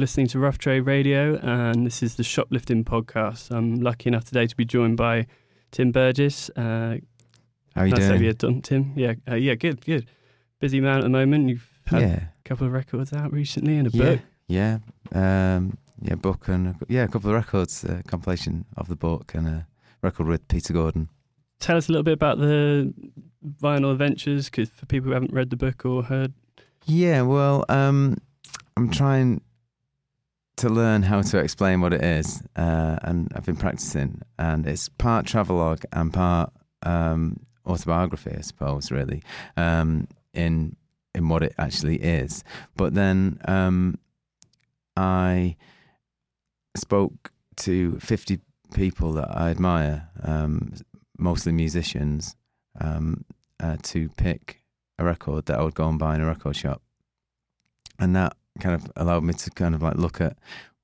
Listening to Rough Trade Radio, and this is the Shoplifting Podcast. I'm lucky enough today to be joined by Tim Burgess. Uh, How are you nice doing? you done, Tim. Yeah, uh, yeah, good, good. Busy man at the moment. You've had Yeah, a couple of records out recently and a yeah, book. yeah, um, yeah. Book and a, yeah, a couple of records, uh, compilation of the book and a record with Peter Gordon. Tell us a little bit about the vinyl adventures, because for people who haven't read the book or heard, Yeah, well, um, I'm trying to learn how to explain what it is, uh, and I've been practicing. And it's part travelogue and part um, autobiography, I suppose, really, um, in in what it actually is. But then um, I spoke to 50 people that I admire, um, mostly musicians, um, uh, to pick a record that I would go and buy in a record shop. And that kind of allowed me to kind of like look at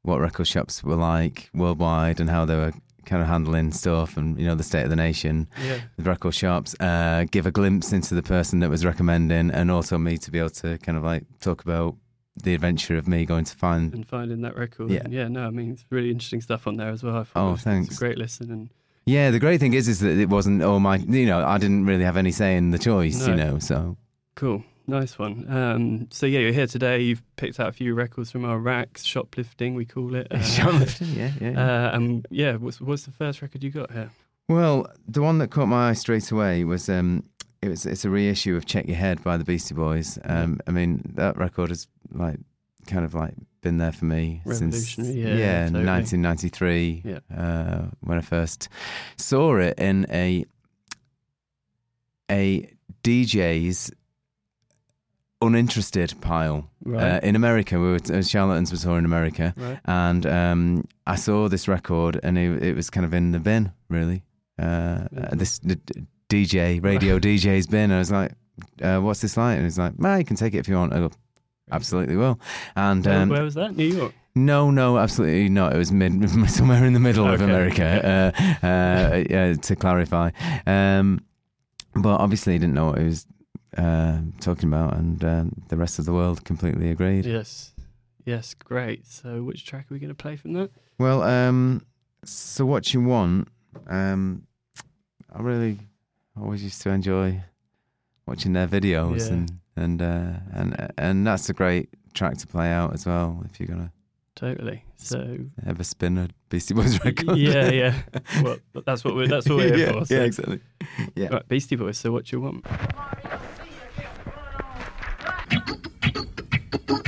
what record shops were like worldwide and how they were kind of handling stuff and, you know, the state of the nation yeah, the record shops, uh, give a glimpse into the person that was recommending, and also me to be able to kind of like talk about the adventure of me going to find. and finding that record. Yeah. And yeah, no, I mean, it's really interesting stuff on there as well. I Oh, it was- It's thanks. a great listen. And Yeah, the great thing is, is that it wasn't all my. You know, I didn't really have any say in the choice. You know, so Cool, nice one. Um, so yeah, you're here today. You've picked out a few records from our racks, shoplifting we call it. Uh, shoplifting. Yeah, yeah. yeah. Uh, and yeah, what's what's the first record you got here? Well, the one that caught my eye straight away was um, it was it's a reissue of Check Your Head by the Beastie Boys. Um, I mean that record has like kind of like been there for me since Revolutionary, yeah, totally. 1993 Yeah. uh, when I first saw it in a a DJ's uninterested pile uh, in America. We were uh, Charlatans was touring in America right. and um, I saw this record, and it, it was kind of in the bin, really. Uh, Yeah. uh, this d- DJ, radio DJ's bin. I was like, uh, "What's this like?" And he's like, "Man, you can take it if you want." I go, "Absolutely will." And Where, um, where was that? New York. no, no, absolutely not. It was mid, somewhere in the middle of America. Uh, uh, yeah, to clarify, um, but obviously, he didn't know what he was uh, talking about, and um, the rest of the world completely agreed. Yes, yes, great. So which track are we going to play from that? Well, um, so what you want? Um, I really always used to enjoy watching their videos, Yeah. and and uh, and and that's a great track to play out as well if you're gonna Totally. So ever spin a Beastie Boys record. yeah, yeah. Well, that's what we're that's what we're here yeah, for. So. yeah, exactly. Yeah. Right, Beastie Boys. So what you want? Imagination set loose and I'm gonna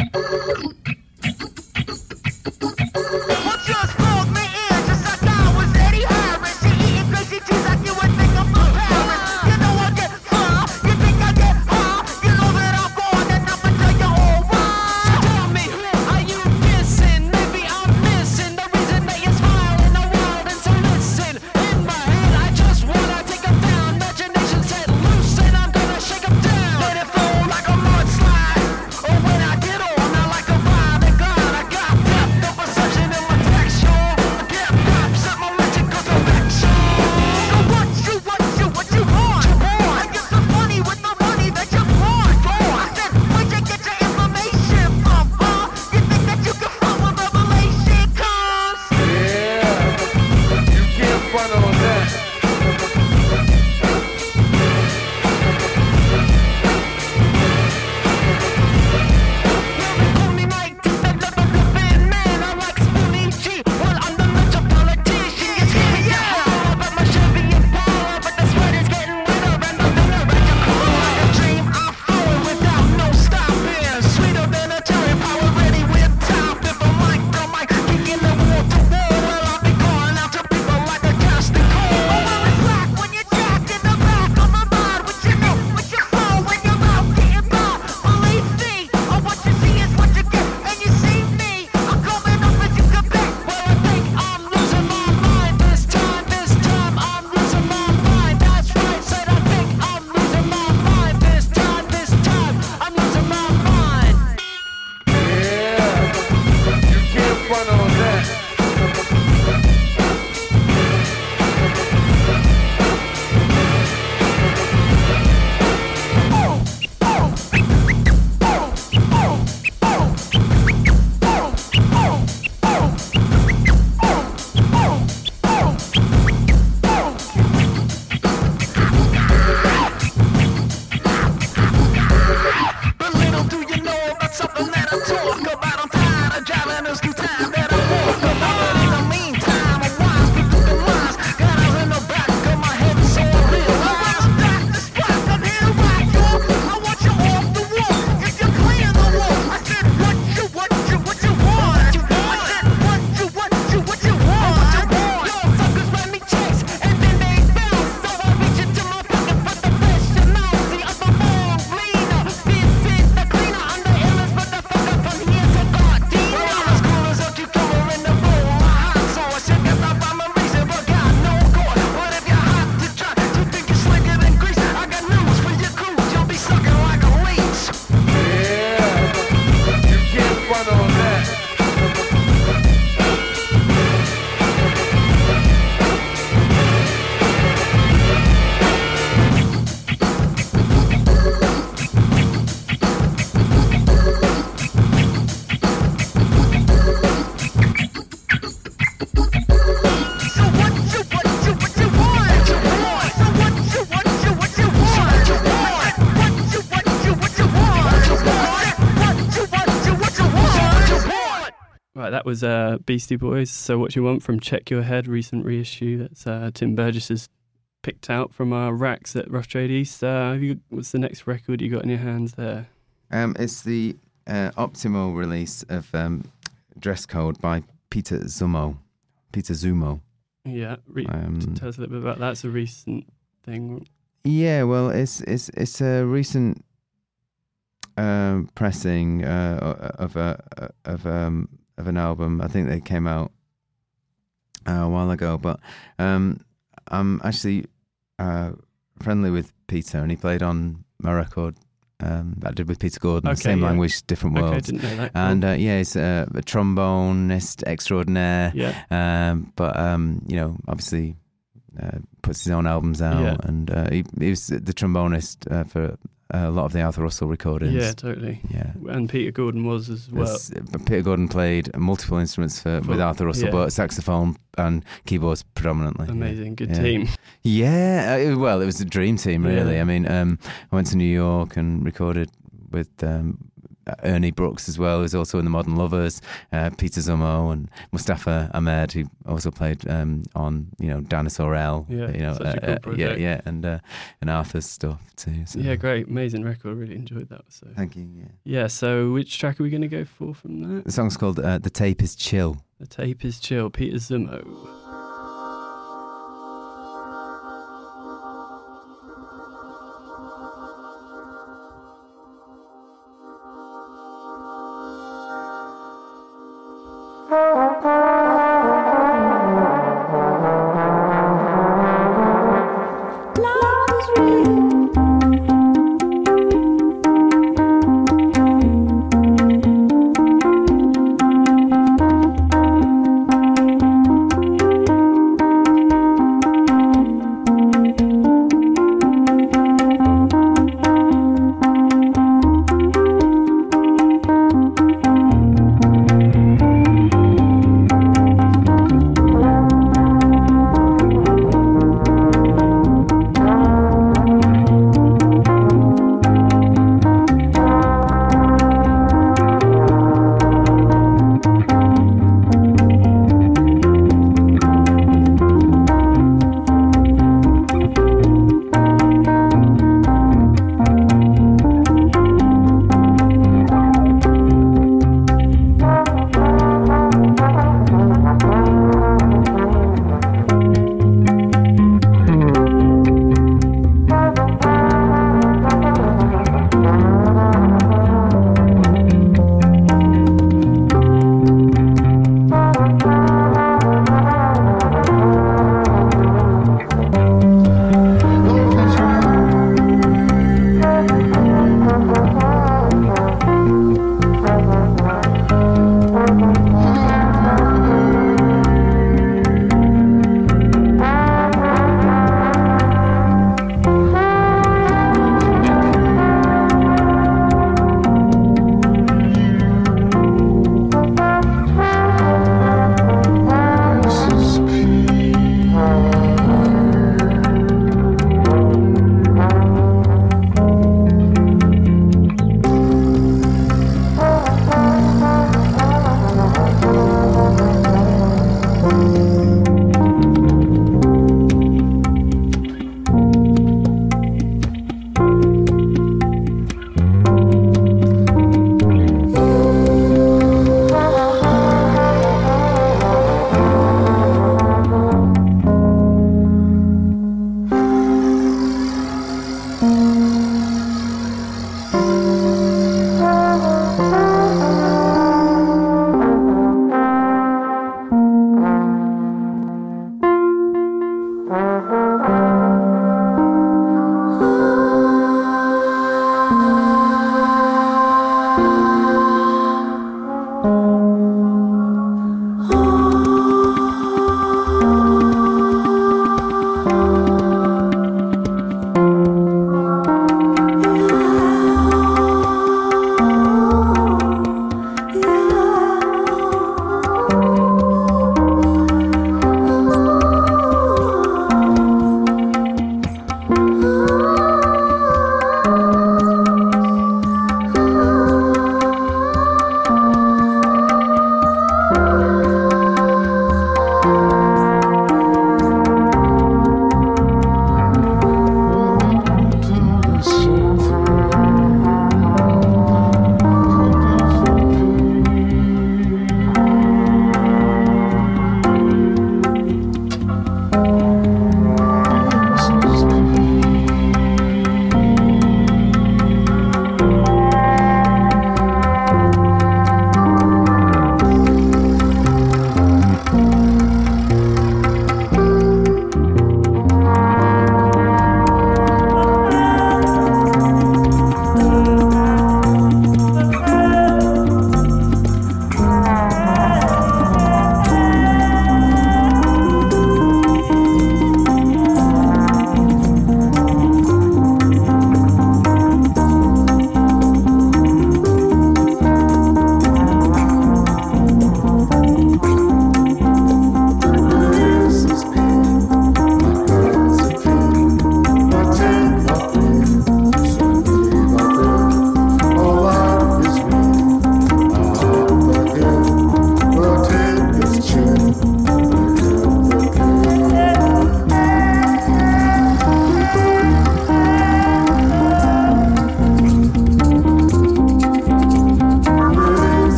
was uh, Beastie Boys. So what you want from Check Your Head, recent reissue. That's uh, Tim Burgess has picked out from our racks at Rough Trade East. Uh, have you, what's the next record you got in your hands there? Um, it's the uh, optimal release of um, Dress Code by Peter Zummo. Peter Zummo. Yeah, re- Um, tell us a little bit about that. It's a recent thing. Yeah, well, it's it's it's a recent um, pressing uh, of a of um, of an album. I think they came out uh, a while ago, but um, I'm actually uh, friendly with Peter, and he played on my record um, that I did with Peter Gordon. Okay, same yeah. language, different Okay, know that. and uh, yeah, he's uh, a trombonist extraordinaire. yeah, Um, but um, you know, obviously uh, puts his own albums out, Yeah. and uh, he, he was the trombonist uh, for a lot of the Arthur Russell recordings. yeah, totally. yeah. And Peter Gordon was as well. There's- Peter Gordon played multiple instruments for, For- with Arthur Russell, yeah. but saxophone and keyboards predominantly. yeah. Amazing, good Yeah. team. Yeah, uh, it- well, it was a dream team, really. Yeah. I mean, um, I went to New York and recorded with um, Ernie Brooks as well, who's also in the Modern Lovers, uh, Peter Zummo and Mustafa Ahmed, who also played um, on, you know, Dinosaur L. Yeah, you know, a cool uh, uh, yeah, yeah, and uh, and Arthur's stuff too. So. Yeah, great, amazing record. Really enjoyed that. So Thank you. Yeah. yeah. So which track are we going to go for from that? The song's called uh, "The Tape Is Chill." The tape is chill. Peter Zummo.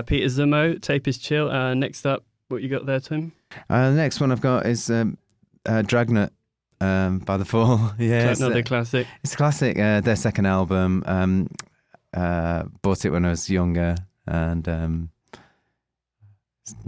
Uh, Peter Zummo. Tape is chill. Uh, next up, what you got there, Tim? Uh, the next one I've got is um, uh, Dragnet um, by The Fall. yeah, it's, Another uh, classic. it's a classic. Uh, their second album. Um, uh, bought it when I was younger, and um,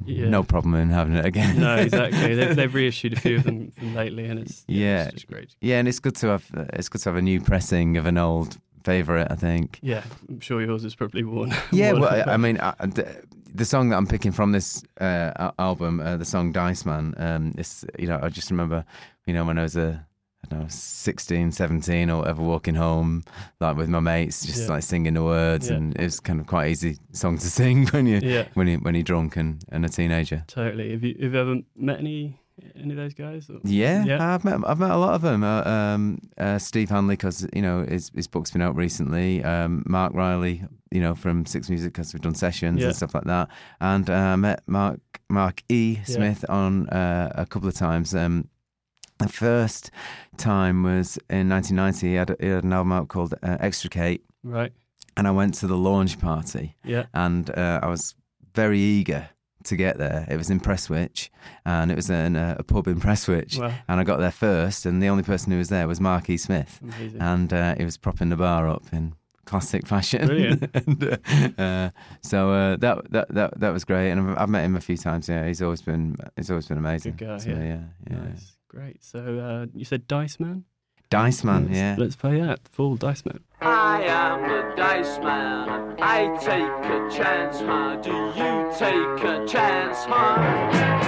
Yeah. no problem in having it again. no, exactly. They've, they've reissued a few of them lately, and it's Yeah. it's just great. yeah, and it's good to have it's good to have a new pressing of an old favorite. I think. Yeah, I'm sure yours is probably one. Yeah, well. I mean, uh, the, the song that I'm picking from this uh, album, uh, the song Dice Man, um, it's, you know, I just remember, you know, when I was a, I don't know, 16, 17 or whatever, walking home, like with my mates, just Yeah. like singing the words. Yeah. And it was kind of quite easy song to sing when, you, yeah, when, you, when you're drunk and, and a teenager. totally. Have you, have you ever met any any of those guys? Or- Yeah, Yeah. I've met I've met a lot of them. Uh, um, uh, Steve Hanley, because you know his his book's been out recently. Um, Marc Riley, you know from Six Music, because we've done sessions Yeah. and stuff like that. And uh, I met Mark Mark E Smith on uh, a couple of times. Um, the first time was in 1990. He had, he had an album out called uh, Extricate, Right. and I went to the launch party Yeah. and uh, I was very eager to get there. It was in Prestwich, and it was in a, a pub in Prestwich. Wow. And I got there first, and the only person who was there was Mark E. Smith, Amazing. and uh, he was propping the bar up in classic fashion. Brilliant. and, uh, uh, so uh, that, that that that was great, and I've, I've met him a few times. Yeah, he's always been he's always been amazing. Good guy, So, yeah. yeah, yeah. Nice. Great. So uh, you said Dice Man? Dice Man, let's, yeah. Let's play that. Full Dice Man. I am the dice man. I take a chance, huh? Do you take a chance, huh?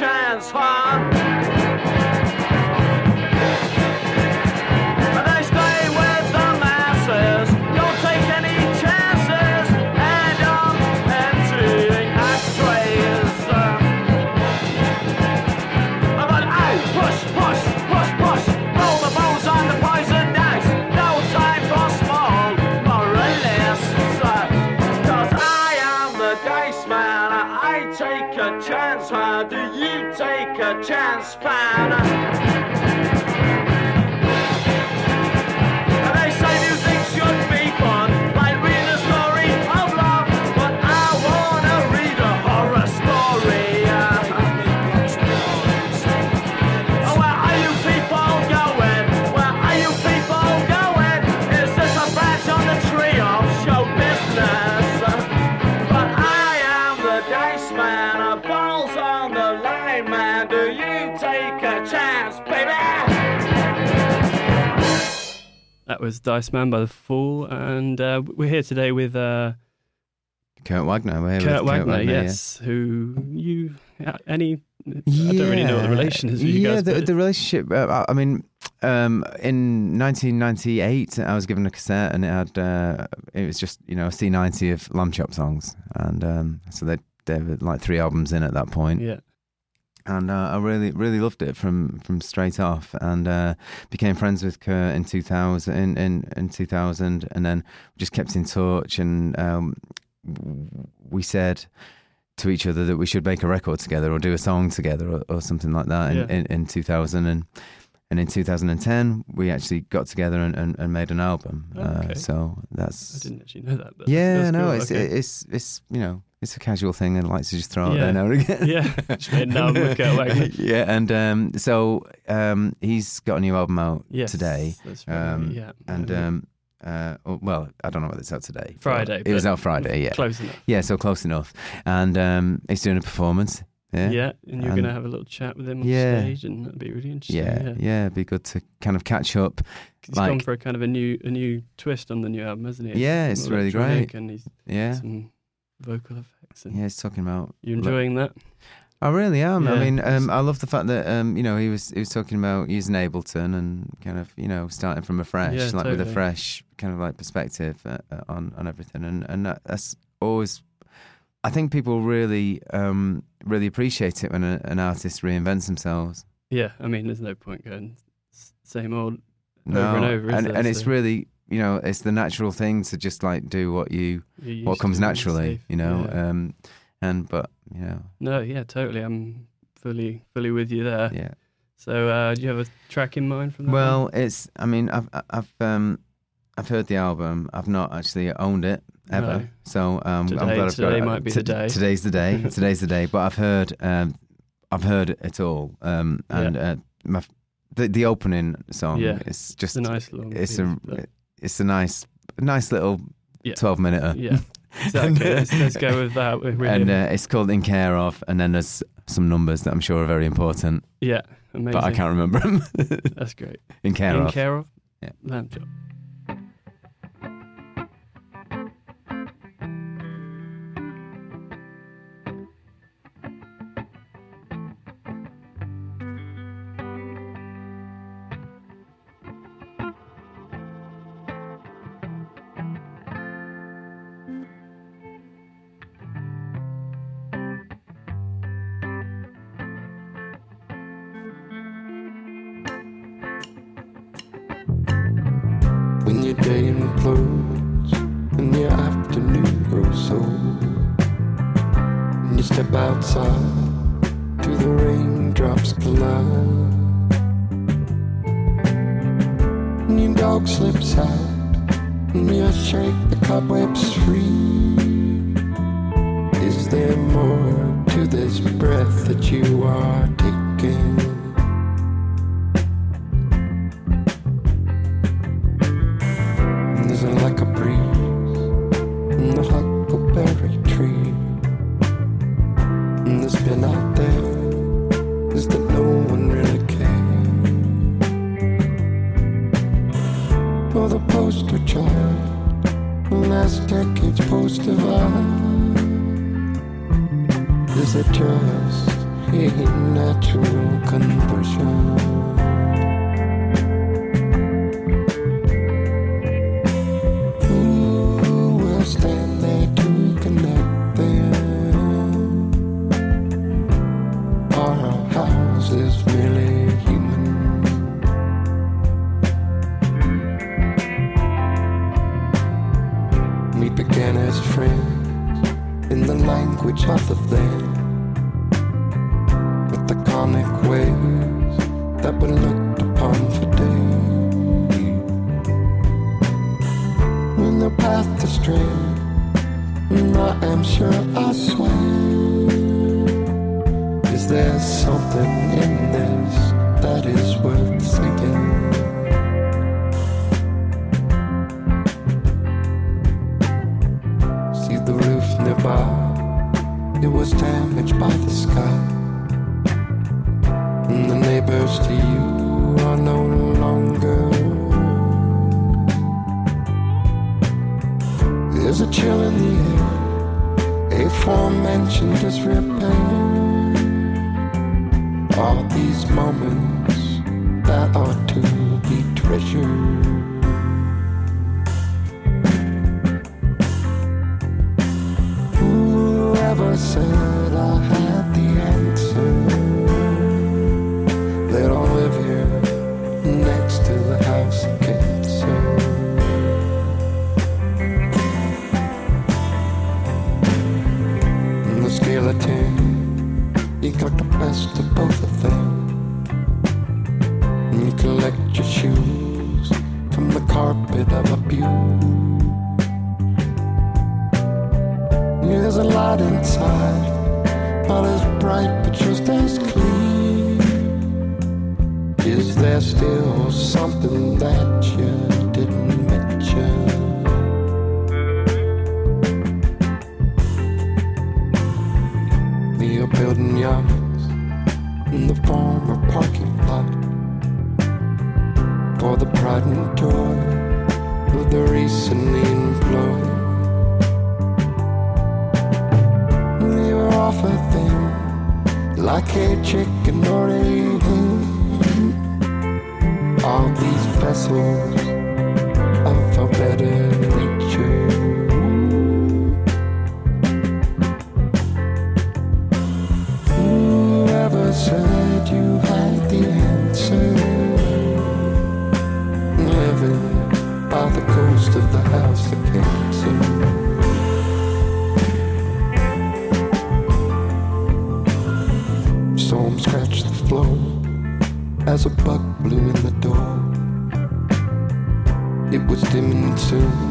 Chance? And stay with the masses. Don't take any chances. And I'm. But push, push, push, push. The the dice. No time for small I am the dice man. I take a chance. A chance, fan? That was Dice Man by The Fall. And uh, we're here today with uh, Kurt Wagner. We're here Kurt with Wagner, yeah. yes, who you. Any. I don't really know what the relation is yeah, guys. the, but- the relationship. Uh, I mean, um, in 1998, I was given a cassette, and it had uh, it was just you know a C90 of Lambchop songs, and um, so they there were like three albums in at that point, yeah. And uh, I really really loved it from from straight off, and uh, became friends with Kurt in 2000 in, in in 2000, and then just kept in touch, and um, we said to each other that we should make a record together or do a song together or, or something like that in, Yeah. in, in 2000 and and in 2010 we actually got together and, and, and made an album Okay. uh, so that's I didn't actually know that. But yeah that's no cool. it's okay. it's it's you know it's a casual thing and I like to just throw it Yeah. there now and again Yeah, an album with yeah and um, so um, he's got a new album out Yes, today That's right. um, yeah. and Um, uh, oh, well I don't know whether it's out today Friday. it was out Friday yeah Close enough. yeah so close enough and um, he's doing a performance Yeah. yeah and you're going to have a little chat with him on Yeah. stage, and that'd be really interesting. yeah, Yeah, yeah, it'd be good to kind of catch up. He's gone for a kind of a new a new twist on the new album, hasn't he? Yeah, it's really great. and he's Yeah, some vocal effects. And yeah, he's talking about. You enjoying that? I really am. I mean, um, I love the fact that um, you know he was he was talking about using Ableton and kind of you know starting from a fresh, Yeah, like with a fresh kind of like perspective uh, uh, on on everything, and and that, that's always I think people really um, really appreciate it when a, an artist reinvents themselves. Yeah, I mean, there's no point going same old. No, Over and over, and, there? and it's really you know it's the natural thing to just like do what you what comes naturally, you know. Yeah. Um, and but you know, no, yeah, totally. I'm fully fully with you there. yeah. So, uh, do you have a track in mind from that? Well, it's. I mean, I've I've um, I've heard the album. I've not actually owned it ever. No. So um, Today- I'm glad I've got today it. might be the day. Today's the day. today's the day. But I've heard um, I've heard it all. Um, and uh, my, the the opening song Yeah. is It's just a nice long. it's piece, a it's a nice nice little Yeah. twelve minute. yeah, exactly. let's, let's go with that. We're And uh, it's called In Care of, and then there's some numbers that I'm sure are very important, yeah, amazing. but I can't remember them. That's great. In Care in of. In Care of. Yeah. Lambchop. When your day implodes and your afternoon grows so and you step outside to the raindrops collide. And your dog slips out and you shake the cobwebs free. Is there more to this breath that you are taking the language of said you had the answer. Living by the coast of the house that came soon. Storm scratched the floor as a buck blew in the door. It was dimming soon.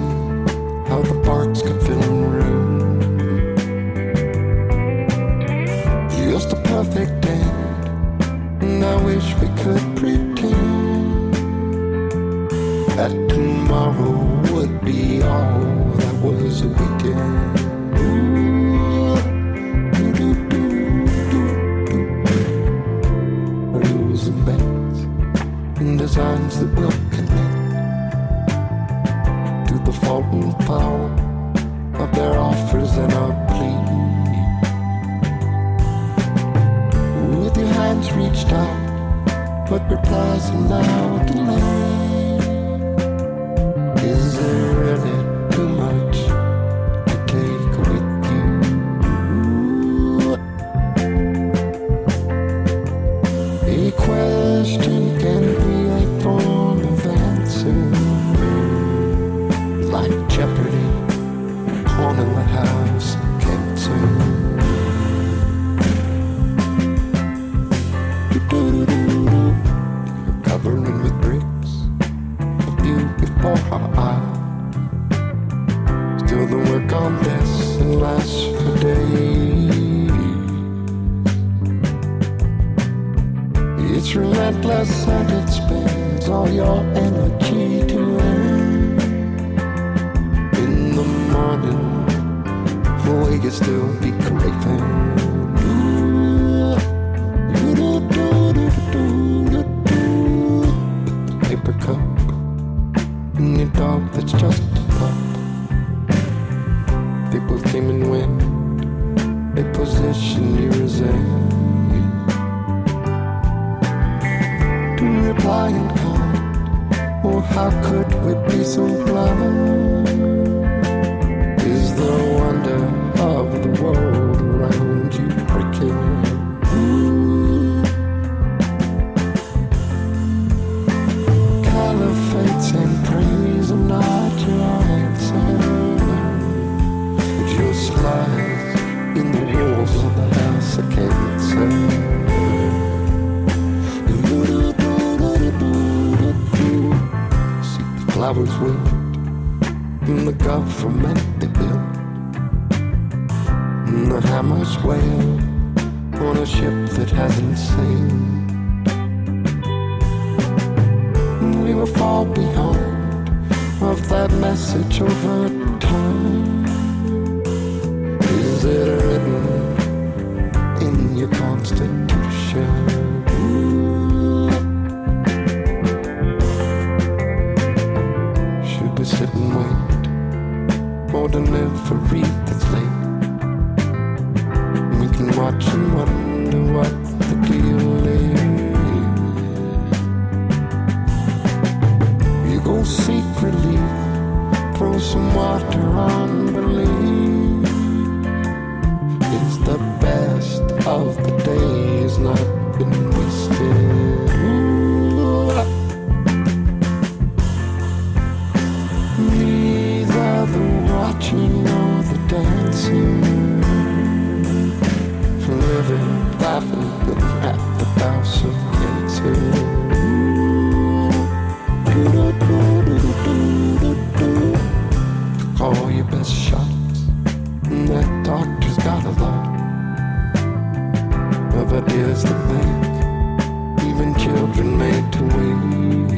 throw some water on belief. It's the best of the days not been wasted. Neither the watching nor the dancing. Living, laughing, living happy. tears that make even children made to weep.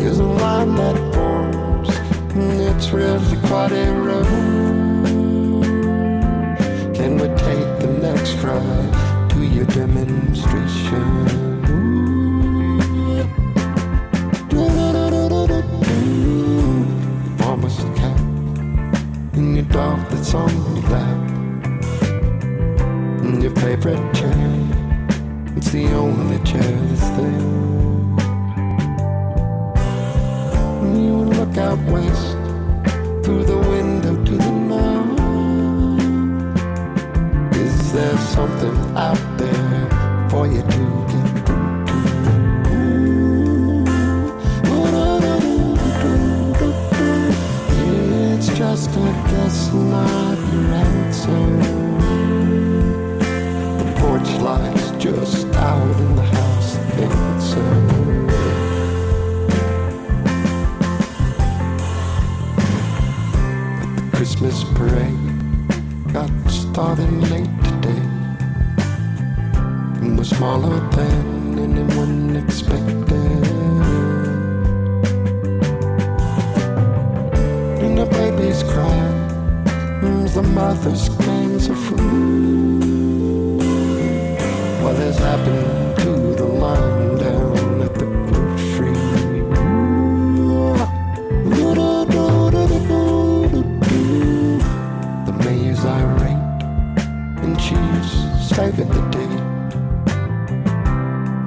There's a line that forms, and it's really quite a road. Can we take the next ride to your demonstration? the only chair that's there. You look out west.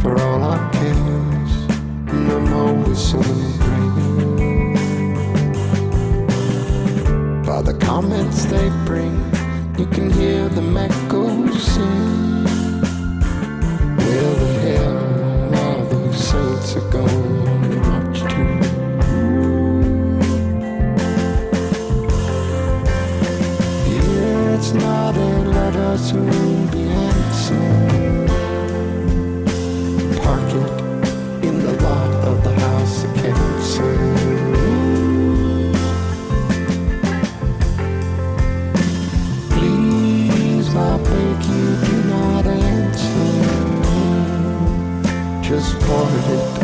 For all our cares. And I'm always celebrating by the comments they bring. You can hear the echoes sing. Where the hell are those saints are to march to? It's not a letter to Just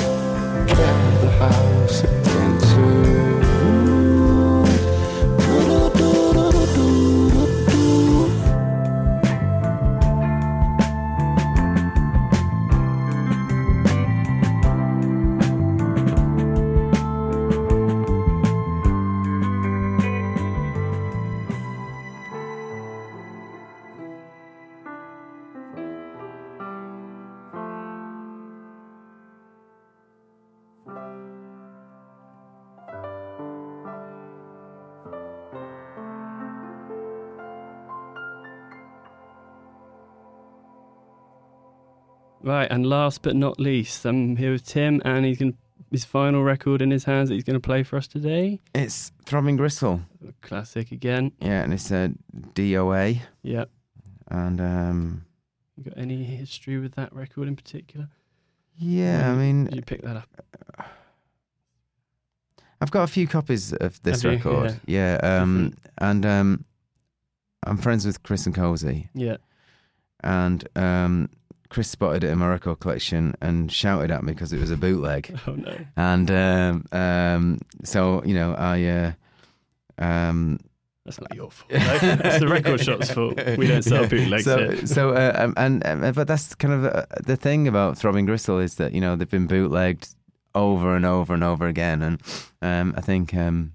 Right, and last but not least, I'm here with Tim, and he's going his final record in his hands that he's going to play for us today. It's Throbbing Gristle. Classic again. Yeah, and it's a DOA. Yep. And um, You got any history with that record in particular? yeah, I mean, did you pick that up? I've got a few copies of this record. Yeah, um, and um, I'm friends with Chris and Cosey, Yeah. and um, Chris spotted it in my record collection and shouted at me because it was a bootleg. Oh no. And um, um, so, you know, I. Uh, um, That's not your fault. That's the record shop's fault. We don't sell bootlegs so, here. So, uh, um, and um, but that's kind of uh, the thing about Throbbing Gristle is that you know they've been bootlegged over and over and over again, and um, I think um,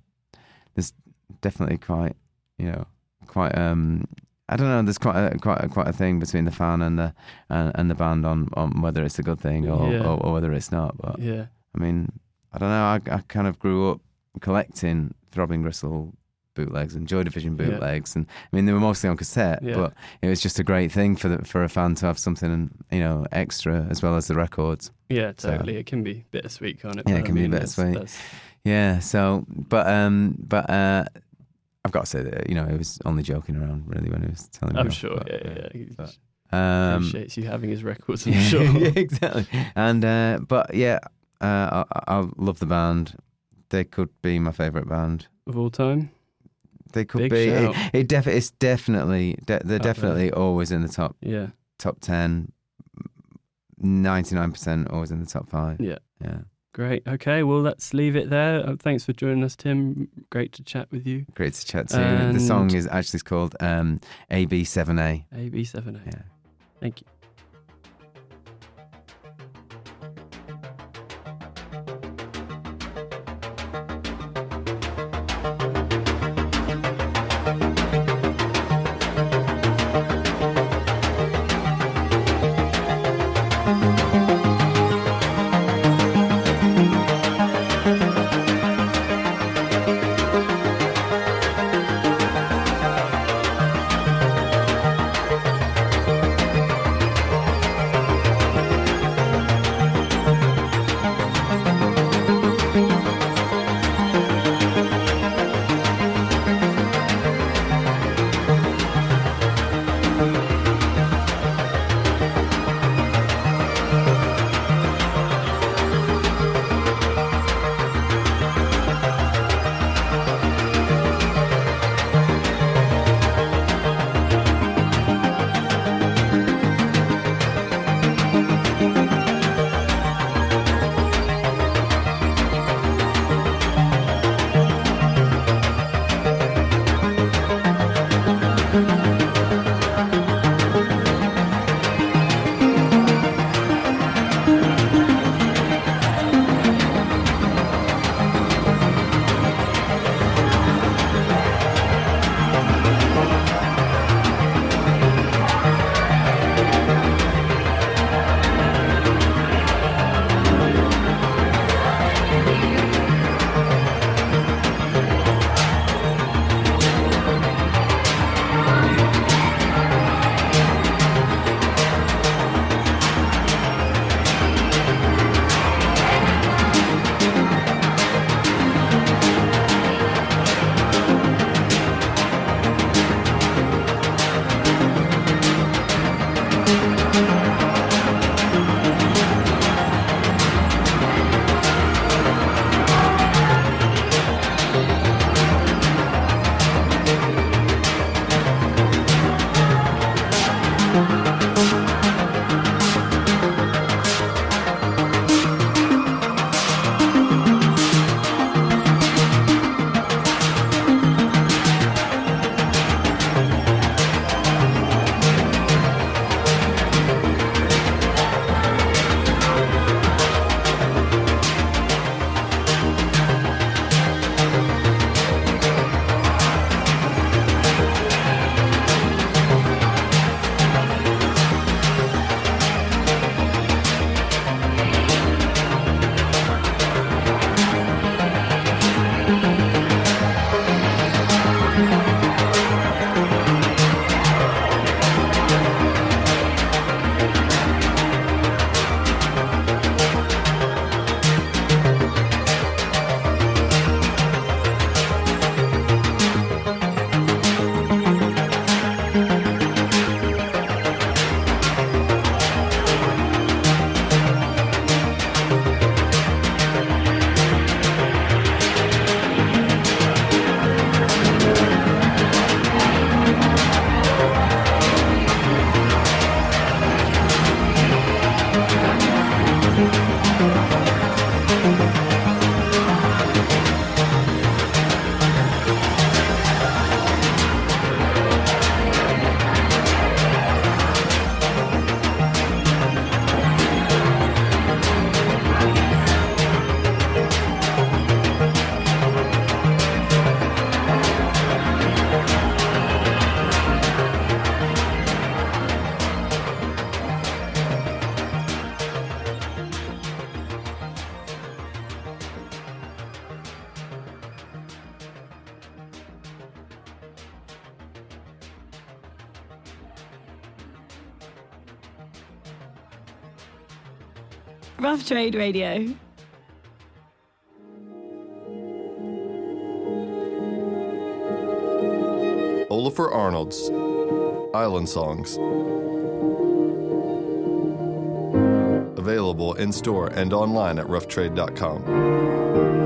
there's definitely quite, you know, quite. Um, I don't know. There's quite a, quite a, quite a thing between the fan and the and, and the band on, on whether it's a good thing or, Yeah. or, or whether it's not. But Yeah. I mean, I don't know. I, I kind of grew up collecting Throbbing Gristle bootlegs and Joy Division Yeah. bootlegs, and I mean they were mostly on cassette, Yeah. but it was just a great thing for the, for a fan to have something you know extra as well as the records. Yeah, So- totally. It can be bittersweet, can't it? Yeah, it But I can be mean, that's- bittersweet. that's- Yeah. So, but um, but uh, I've got to say that you know it was only joking around really when he was telling me. I'm off, sure. but, Yeah, yeah. yeah. But, Um, appreciates you having his records. I'm yeah, sure. yeah, exactly. And uh, but yeah, uh, I, I love the band. They could be my favorite band. of all time. They could Big be. It, shout. it def- it's definitely. De- they're Up there. definitely always in the top Yeah. top ten. Ninety nine percent always in the top five. Yeah. Yeah. Great. Okay. Well, let's leave it there. Uh, thanks for joining us, Tim. Great to chat with you. Great to chat to you. The song is actually called um, AB7A. AB7A. Yeah. Thank you. Trade Radio. Ólafur Arnalds Island Songs. Available in store and online at roughtrade.com.